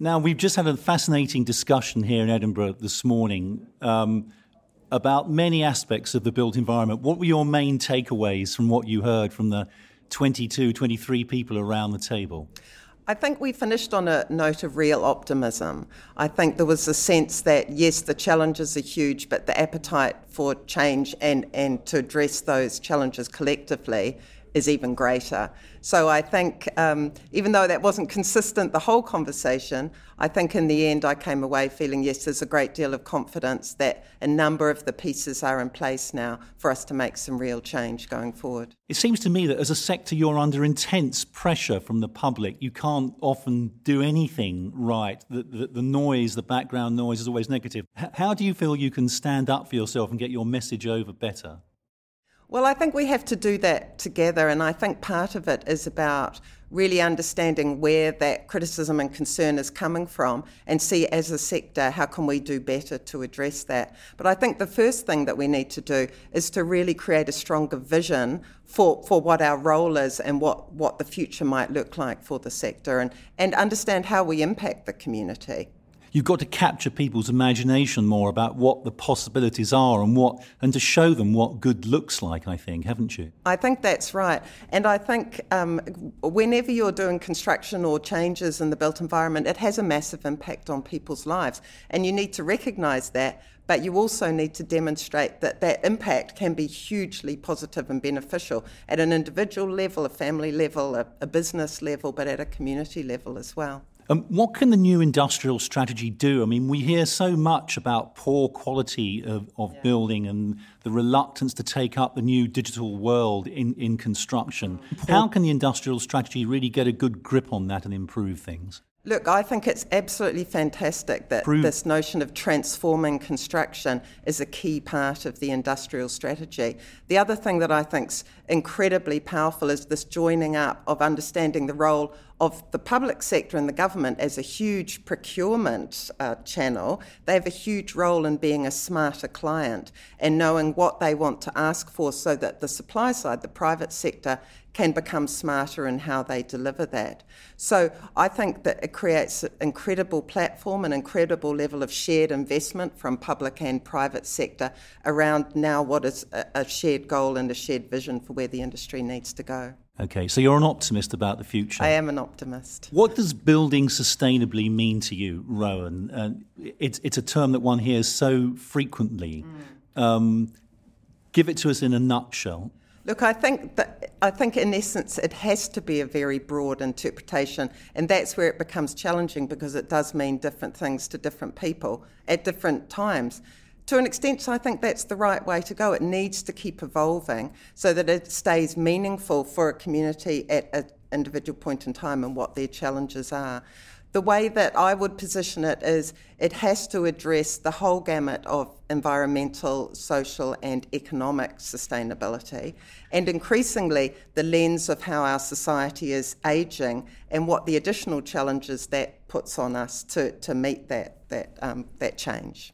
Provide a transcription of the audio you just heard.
Now, we've just had a fascinating discussion here in Edinburgh this morning um, about many aspects of the built environment. What were your main takeaways from what you heard from the 22, 23 people around the table? I think we finished on a note of real optimism. I think there was a sense that, yes, the challenges are huge, but the appetite for change and, and to address those challenges collectively is even greater. So I think, um, even though that wasn't consistent the whole conversation, I think in the end I came away feeling yes, there's a great deal of confidence that a number of the pieces are in place now for us to make some real change going forward. It seems to me that as a sector you're under intense pressure from the public. You can't often do anything right. The, the, the noise, the background noise is always negative. H- how do you feel you can stand up for yourself and get your message over better? Well, I think we have to do that together, and I think part of it is about really understanding where that criticism and concern is coming from and see as a sector how can we do better to address that. But I think the first thing that we need to do is to really create a stronger vision for, for what our role is and what, what the future might look like for the sector and, and understand how we impact the community you've got to capture people's imagination more about what the possibilities are and what and to show them what good looks like i think haven't you? I think that's right. And i think um, whenever you're doing construction or changes in the built environment it has a massive impact on people's lives. And you need to recognize that but you also need to demonstrate that that impact can be hugely positive and beneficial at an individual level, a family level, a, a business level, but at a community level as well. Um, what can the new industrial strategy do? I mean, we hear so much about poor quality of, of yeah. building and the reluctance to take up the new digital world in, in construction. How can the industrial strategy really get a good grip on that and improve things? Look, I think it's absolutely fantastic that Prove. this notion of transforming construction is a key part of the industrial strategy. The other thing that I think's incredibly powerful is this joining up of understanding the role of the public sector and the government as a huge procurement uh, channel. They have a huge role in being a smarter client and knowing what they want to ask for so that the supply side, the private sector, can become smarter in how they deliver that. So I think that it creates an incredible platform, an incredible level of shared investment from public and private sector around now what is a shared goal and a shared vision for where the industry needs to go. Okay, so you're an optimist about the future. I am an optimist. What does building sustainably mean to you, Rowan? Uh, it's, it's a term that one hears so frequently. Mm. Um, give it to us in a nutshell. Look, I think that I think in essence it has to be a very broad interpretation, and that's where it becomes challenging because it does mean different things to different people at different times. To an extent, I think that's the right way to go. It needs to keep evolving so that it stays meaningful for a community at an individual point in time and what their challenges are the way that I would position it is it has to address the whole gamut of environmental, social, and economic sustainability, and increasingly the lens of how our society is ageing and what the additional challenges that puts on us to, to meet that, that, um, that change.